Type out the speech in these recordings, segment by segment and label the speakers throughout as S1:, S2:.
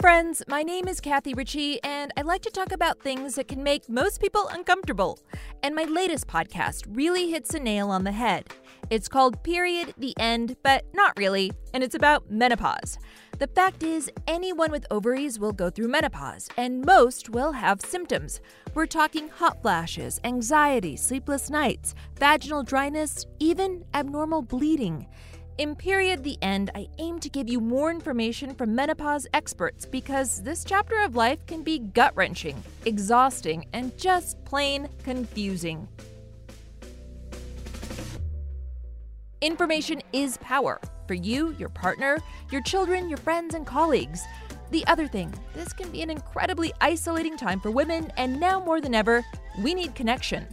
S1: friends, my name is Kathy Ritchie, and I like to talk about things that can make most people uncomfortable. And my latest podcast really hits a nail on the head. It's called Period, the End, but not really, and it's about menopause. The fact is, anyone with ovaries will go through menopause, and most will have symptoms. We're talking hot flashes, anxiety, sleepless nights, vaginal dryness, even abnormal bleeding. In Period the End, I aim to give you more information from menopause experts because this chapter of life can be gut wrenching, exhausting, and just plain confusing. Information is power for you, your partner, your children, your friends, and colleagues. The other thing, this can be an incredibly isolating time for women, and now more than ever, we need connection.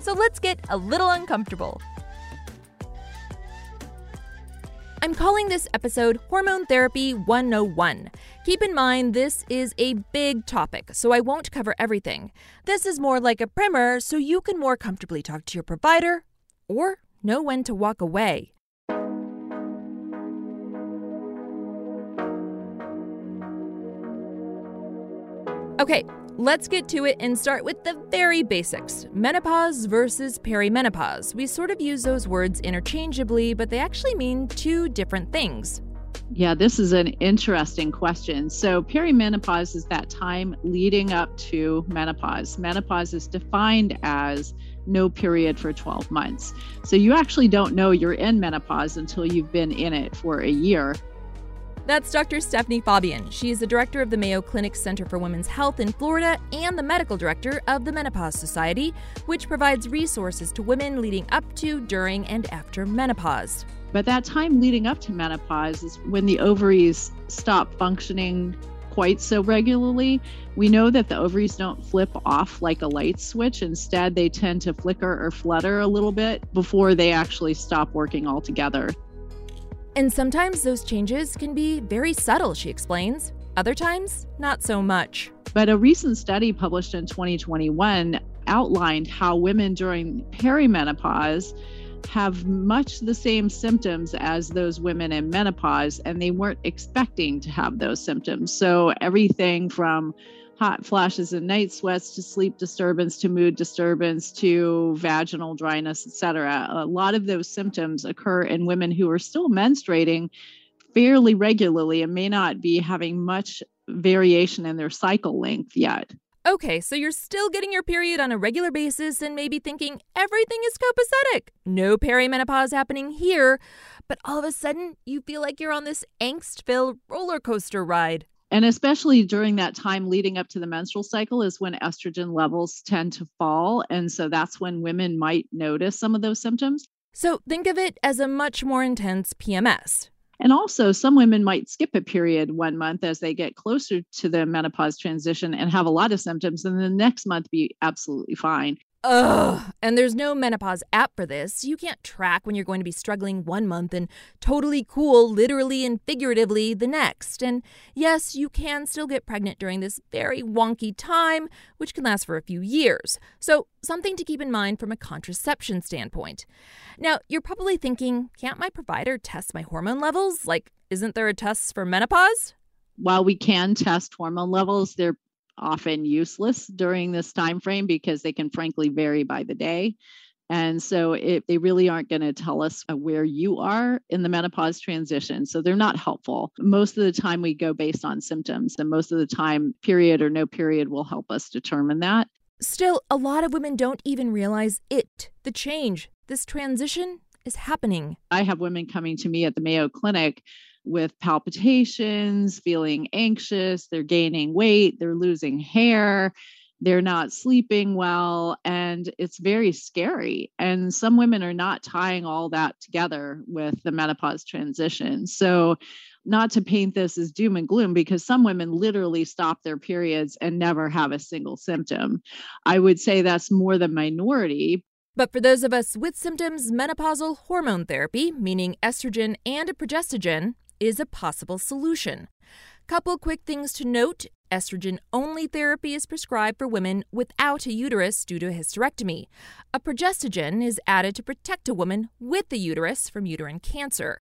S1: So let's get a little uncomfortable. I'm calling this episode Hormone Therapy 101. Keep in mind, this is a big topic, so I won't cover everything. This is more like a primer so you can more comfortably talk to your provider or know when to walk away. Okay, let's get to it and start with the very basics menopause versus perimenopause. We sort of use those words interchangeably, but they actually mean two different things.
S2: Yeah, this is an interesting question. So, perimenopause is that time leading up to menopause. Menopause is defined as no period for 12 months. So, you actually don't know you're in menopause until you've been in it for a year.
S1: That's Dr. Stephanie Faubion. She is the director of the Mayo Clinic Center for Women's Health in Florida and the medical director of the Menopause Society, which provides resources to women leading up to, during, and after menopause.
S2: But that time leading up to menopause is when the ovaries stop functioning quite so regularly. We know that the ovaries don't flip off like a light switch. Instead, they tend to flicker or flutter a little bit before they actually stop working altogether.
S1: And sometimes those changes can be very subtle, she explains. Other times, not so much.
S2: But a recent study published in 2021 outlined how women during perimenopause have much the same symptoms as those women in menopause, and they weren't expecting to have those symptoms. So, everything from hot flashes and night sweats to sleep disturbance to mood disturbance to vaginal dryness, etc. A lot of those symptoms occur in women who are still menstruating fairly regularly and may not be having much variation in their cycle length yet.
S1: Okay, so you're still getting your period on a regular basis and maybe thinking everything is copacetic. No perimenopause happening here. But all of a sudden, you feel like you're on this angst filled roller coaster ride.
S2: And especially during that time leading up to the menstrual cycle is when estrogen levels tend to fall. And so that's when women might notice some of those symptoms.
S1: So think of it as a much more intense PMS.
S2: And also, some women might skip a period one month as they get closer to the menopause transition and have a lot of symptoms, and the next month be absolutely fine.
S1: Ugh. And there's no menopause app for this. You can't track when you're going to be struggling one month and totally cool, literally and figuratively, the next. And yes, you can still get pregnant during this very wonky time, which can last for a few years. So, something to keep in mind from a contraception standpoint. Now, you're probably thinking, can't my provider test my hormone levels? Like, isn't there a test for menopause?
S2: While we can test hormone levels, they're often useless during this time frame because they can frankly vary by the day. And so it, they really aren't going to tell us uh, where you are in the menopause transition. So they're not helpful. Most of the time we go based on symptoms and most of the time period or no period will help us determine that.
S1: Still a lot of women don't even realize it the change. This transition is happening.
S2: I have women coming to me at the mayo clinic with palpitations, feeling anxious, they're gaining weight, they're losing hair, they're not sleeping well, and it's very scary. And some women are not tying all that together with the menopause transition. So, not to paint this as doom and gloom because some women literally stop their periods and never have a single symptom. I would say that's more the minority,
S1: but for those of us with symptoms, menopausal hormone therapy, meaning estrogen and progestogen, is a possible solution. Couple quick things to note estrogen only therapy is prescribed for women without a uterus due to hysterectomy. A progestogen is added to protect a woman with a uterus from uterine cancer.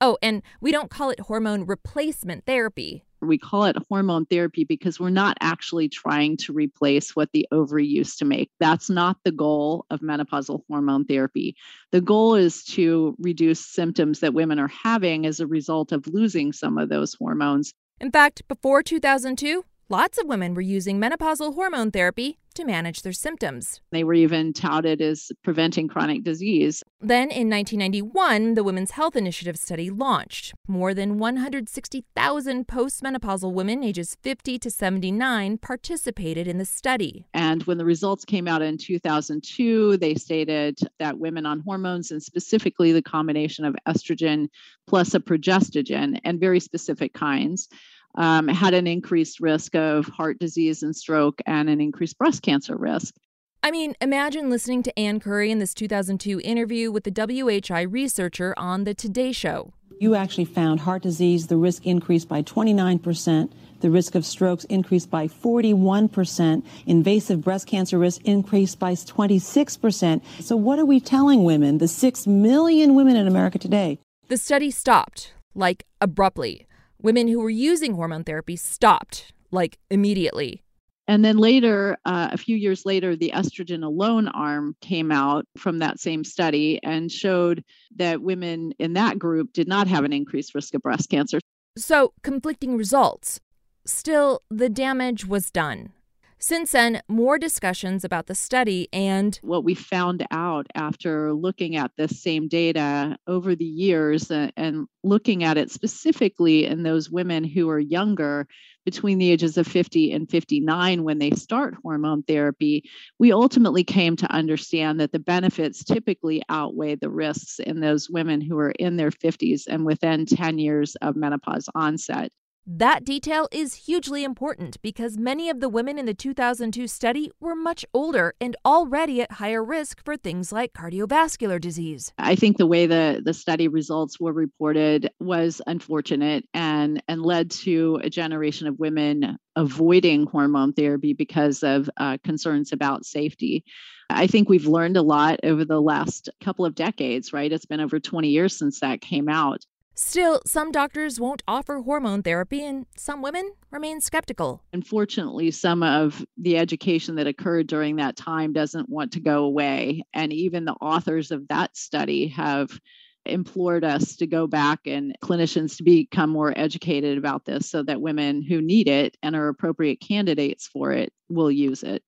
S1: Oh, and we don't call it hormone replacement therapy.
S2: We call it hormone therapy because we're not actually trying to replace what the ovary used to make. That's not the goal of menopausal hormone therapy. The goal is to reduce symptoms that women are having as a result of losing some of those hormones.
S1: In fact, before 2002, Lots of women were using menopausal hormone therapy to manage their symptoms.
S2: They were even touted as preventing chronic disease.
S1: Then in 1991, the Women's Health Initiative study launched. More than 160,000 postmenopausal women ages 50 to 79 participated in the study.
S2: And when the results came out in 2002, they stated that women on hormones, and specifically the combination of estrogen plus a progestogen and very specific kinds, um, had an increased risk of heart disease and stroke and an increased breast cancer risk.
S1: I mean, imagine listening to Ann Curry in this 2002 interview with the WHI researcher on the Today Show.
S3: You actually found heart disease, the risk increased by 29%, the risk of strokes increased by 41%, invasive breast cancer risk increased by 26%. So, what are we telling women, the 6 million women in America today?
S1: The study stopped, like abruptly. Women who were using hormone therapy stopped, like immediately.
S2: And then later, uh, a few years later, the estrogen alone arm came out from that same study and showed that women in that group did not have an increased risk of breast cancer.
S1: So, conflicting results. Still, the damage was done. Since then, more discussions about the study and
S2: what we found out after looking at this same data over the years uh, and looking at it specifically in those women who are younger between the ages of 50 and 59 when they start hormone therapy, we ultimately came to understand that the benefits typically outweigh the risks in those women who are in their 50s and within 10 years of menopause onset.
S1: That detail is hugely important because many of the women in the 2002 study were much older and already at higher risk for things like cardiovascular disease.
S2: I think the way the, the study results were reported was unfortunate and, and led to a generation of women avoiding hormone therapy because of uh, concerns about safety. I think we've learned a lot over the last couple of decades, right? It's been over 20 years since that came out.
S1: Still, some doctors won't offer hormone therapy, and some women remain skeptical.
S2: Unfortunately, some of the education that occurred during that time doesn't want to go away. And even the authors of that study have implored us to go back and clinicians to become more educated about this so that women who need it and are appropriate candidates for it will use it.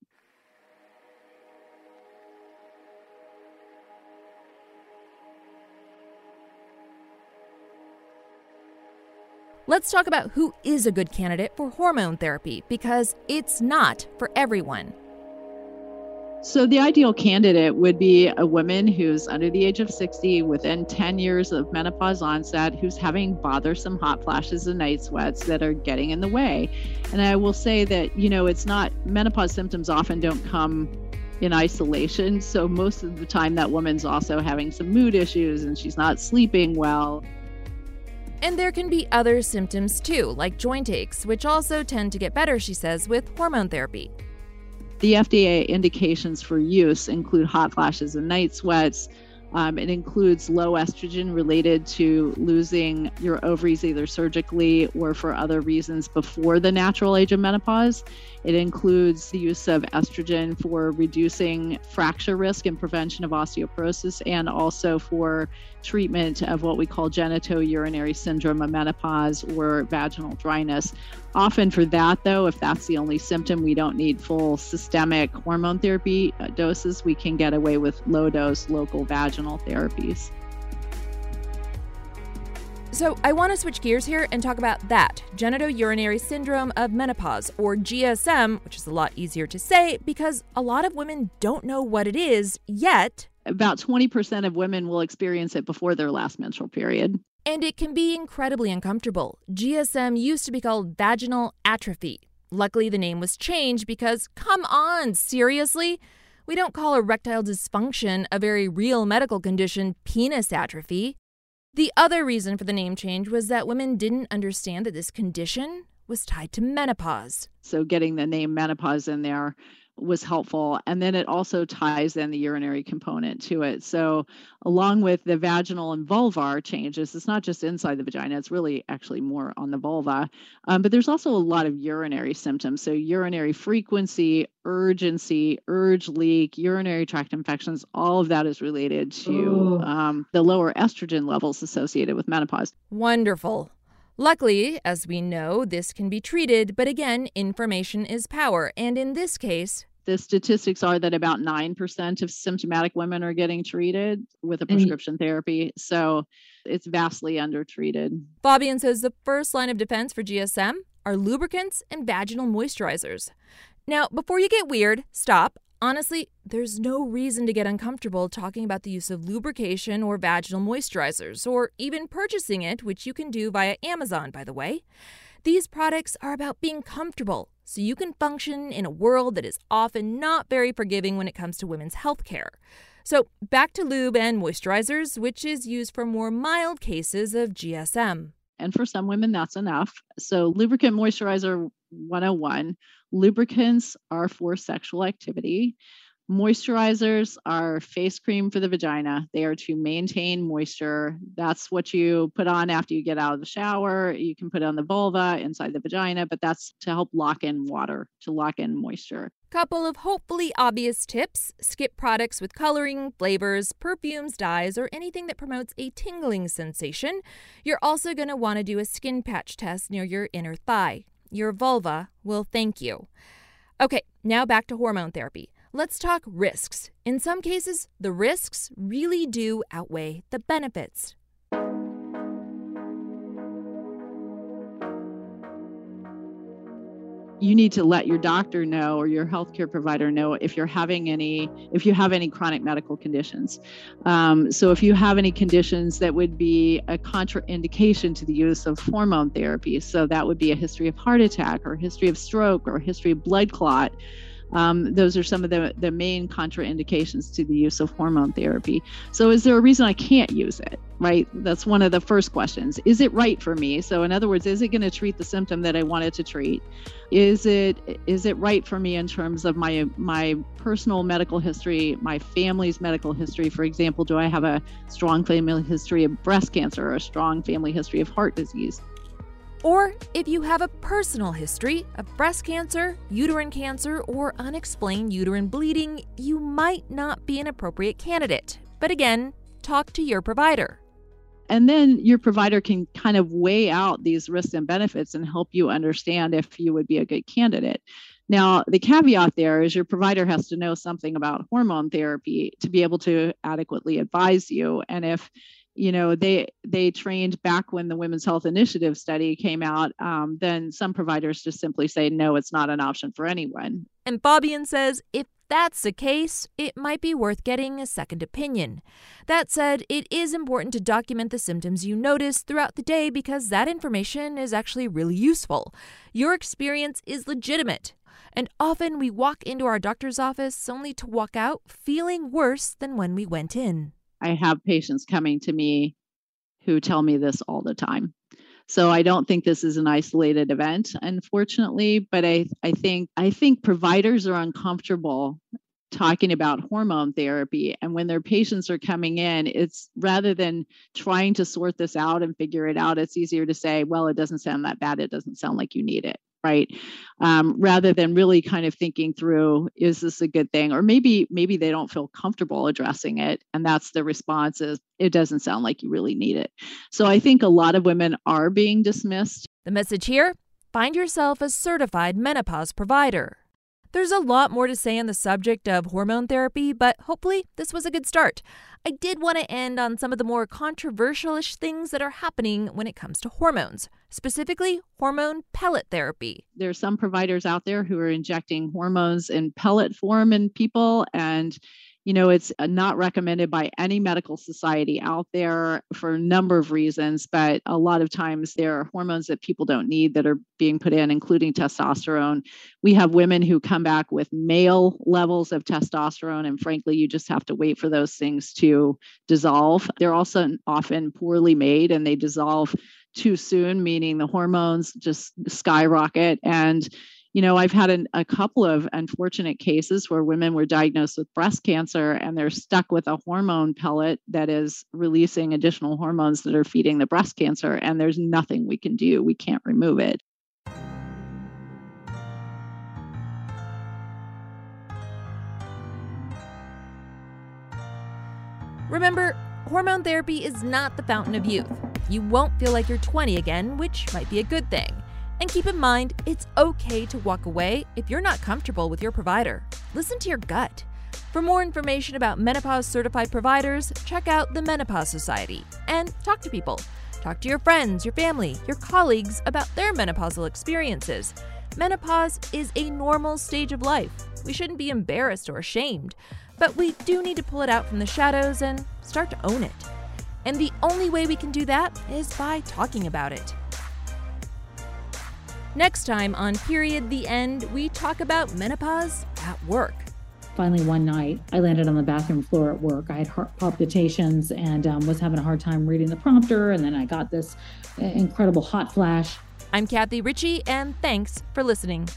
S1: Let's talk about who is a good candidate for hormone therapy because it's not for everyone.
S2: So, the ideal candidate would be a woman who's under the age of 60, within 10 years of menopause onset, who's having bothersome hot flashes and night sweats that are getting in the way. And I will say that, you know, it's not menopause symptoms often don't come in isolation. So, most of the time, that woman's also having some mood issues and she's not sleeping well.
S1: And there can be other symptoms too, like joint aches, which also tend to get better, she says, with hormone therapy.
S2: The FDA indications for use include hot flashes and night sweats, um, it includes low estrogen related to losing your ovaries either surgically or for other reasons before the natural age of menopause. It includes the use of estrogen for reducing fracture risk and prevention of osteoporosis, and also for treatment of what we call genitourinary syndrome of menopause or vaginal dryness. Often, for that, though, if that's the only symptom, we don't need full systemic hormone therapy uh, doses. We can get away with low dose local vaginal therapies.
S1: So, I want to switch gears here and talk about that genitourinary syndrome of menopause, or GSM, which is a lot easier to say because a lot of women don't know what it is yet.
S2: About 20% of women will experience it before their last menstrual period.
S1: And it can be incredibly uncomfortable. GSM used to be called vaginal atrophy. Luckily, the name was changed because, come on, seriously? We don't call erectile dysfunction, a very real medical condition, penis atrophy. The other reason for the name change was that women didn't understand that this condition was tied to menopause.
S2: So, getting the name menopause in there was helpful. And then it also ties in the urinary component to it. So, along with the vaginal and vulvar changes, it's not just inside the vagina, it's really actually more on the vulva. Um, but there's also a lot of urinary symptoms. So, urinary frequency, urgency, urge leak, urinary tract infections, all of that is related to um, the lower estrogen levels associated with menopause.
S1: Wonderful. Luckily, as we know, this can be treated, but again, information is power. And in this case,
S2: the statistics are that about 9% of symptomatic women are getting treated with a prescription therapy. So it's vastly undertreated.
S1: Faubion says the first line of defense for GSM are lubricants and vaginal moisturizers. Now, before you get weird, stop. Honestly, there's no reason to get uncomfortable talking about the use of lubrication or vaginal moisturizers, or even purchasing it, which you can do via Amazon, by the way. These products are about being comfortable so you can function in a world that is often not very forgiving when it comes to women's health care. So, back to lube and moisturizers, which is used for more mild cases of GSM.
S2: And for some women, that's enough. So, lubricant moisturizer 101 lubricants are for sexual activity. Moisturizers are face cream for the vagina. They are to maintain moisture. That's what you put on after you get out of the shower. You can put it on the vulva inside the vagina, but that's to help lock in water, to lock in moisture.
S1: Couple of hopefully obvious tips skip products with coloring, flavors, perfumes, dyes, or anything that promotes a tingling sensation. You're also going to want to do a skin patch test near your inner thigh. Your vulva will thank you. Okay, now back to hormone therapy. Let's talk risks. In some cases, the risks really do outweigh the benefits.
S2: You need to let your doctor know or your healthcare provider know if you're having any if you have any chronic medical conditions. Um, so if you have any conditions that would be a contraindication to the use of hormone therapy so that would be a history of heart attack or history of stroke or history of blood clot um, those are some of the, the main contraindications to the use of hormone therapy. So, is there a reason I can't use it? Right? That's one of the first questions. Is it right for me? So, in other words, is it going to treat the symptom that I wanted to treat? Is it is it right for me in terms of my my personal medical history, my family's medical history? For example, do I have a strong family history of breast cancer or a strong family history of heart disease?
S1: Or if you have a personal history of breast cancer, uterine cancer, or unexplained uterine bleeding, you might not be an appropriate candidate. But again, talk to your provider.
S2: And then your provider can kind of weigh out these risks and benefits and help you understand if you would be a good candidate. Now, the caveat there is your provider has to know something about hormone therapy to be able to adequately advise you. And if you know they they trained back when the women's health initiative study came out um, then some providers just simply say no it's not an option for anyone
S1: and faubion says if that's the case, it might be worth getting a second opinion. That said, it is important to document the symptoms you notice throughout the day because that information is actually really useful. Your experience is legitimate. And often we walk into our doctor's office only to walk out feeling worse than when we went in.
S2: I have patients coming to me who tell me this all the time. So I don't think this is an isolated event, unfortunately, but I, I think I think providers are uncomfortable talking about hormone therapy. And when their patients are coming in, it's rather than trying to sort this out and figure it out, it's easier to say, well, it doesn't sound that bad. It doesn't sound like you need it right um, rather than really kind of thinking through is this a good thing or maybe maybe they don't feel comfortable addressing it and that's the response is it doesn't sound like you really need it so i think a lot of women are being dismissed
S1: the message here find yourself a certified menopause provider there's a lot more to say on the subject of hormone therapy, but hopefully this was a good start. I did want to end on some of the more controversial-ish things that are happening when it comes to hormones, specifically hormone pellet therapy.
S2: There are some providers out there who are injecting hormones in pellet form in people and you know, it's uh, not recommended by any medical society out there for a number of reasons, but a lot of times there are hormones that people don't need that are being put in, including testosterone. We have women who come back with male levels of testosterone, and frankly, you just have to wait for those things to dissolve. They're also often poorly made and they dissolve too soon, meaning the hormones just skyrocket. And you know, I've had an, a couple of unfortunate cases where women were diagnosed with breast cancer and they're stuck with a hormone pellet that is releasing additional hormones that are feeding the breast cancer, and there's nothing we can do. We can't remove it.
S1: Remember, hormone therapy is not the fountain of youth. You won't feel like you're 20 again, which might be a good thing. And keep in mind, it's okay to walk away if you're not comfortable with your provider. Listen to your gut. For more information about menopause certified providers, check out the Menopause Society and talk to people. Talk to your friends, your family, your colleagues about their menopausal experiences. Menopause is a normal stage of life. We shouldn't be embarrassed or ashamed, but we do need to pull it out from the shadows and start to own it. And the only way we can do that is by talking about it. Next time on Period the End, we talk about menopause at work.
S4: Finally, one night, I landed on the bathroom floor at work. I had heart palpitations and um, was having a hard time reading the prompter, and then I got this uh, incredible hot flash.
S1: I'm Kathy Ritchie, and thanks for listening.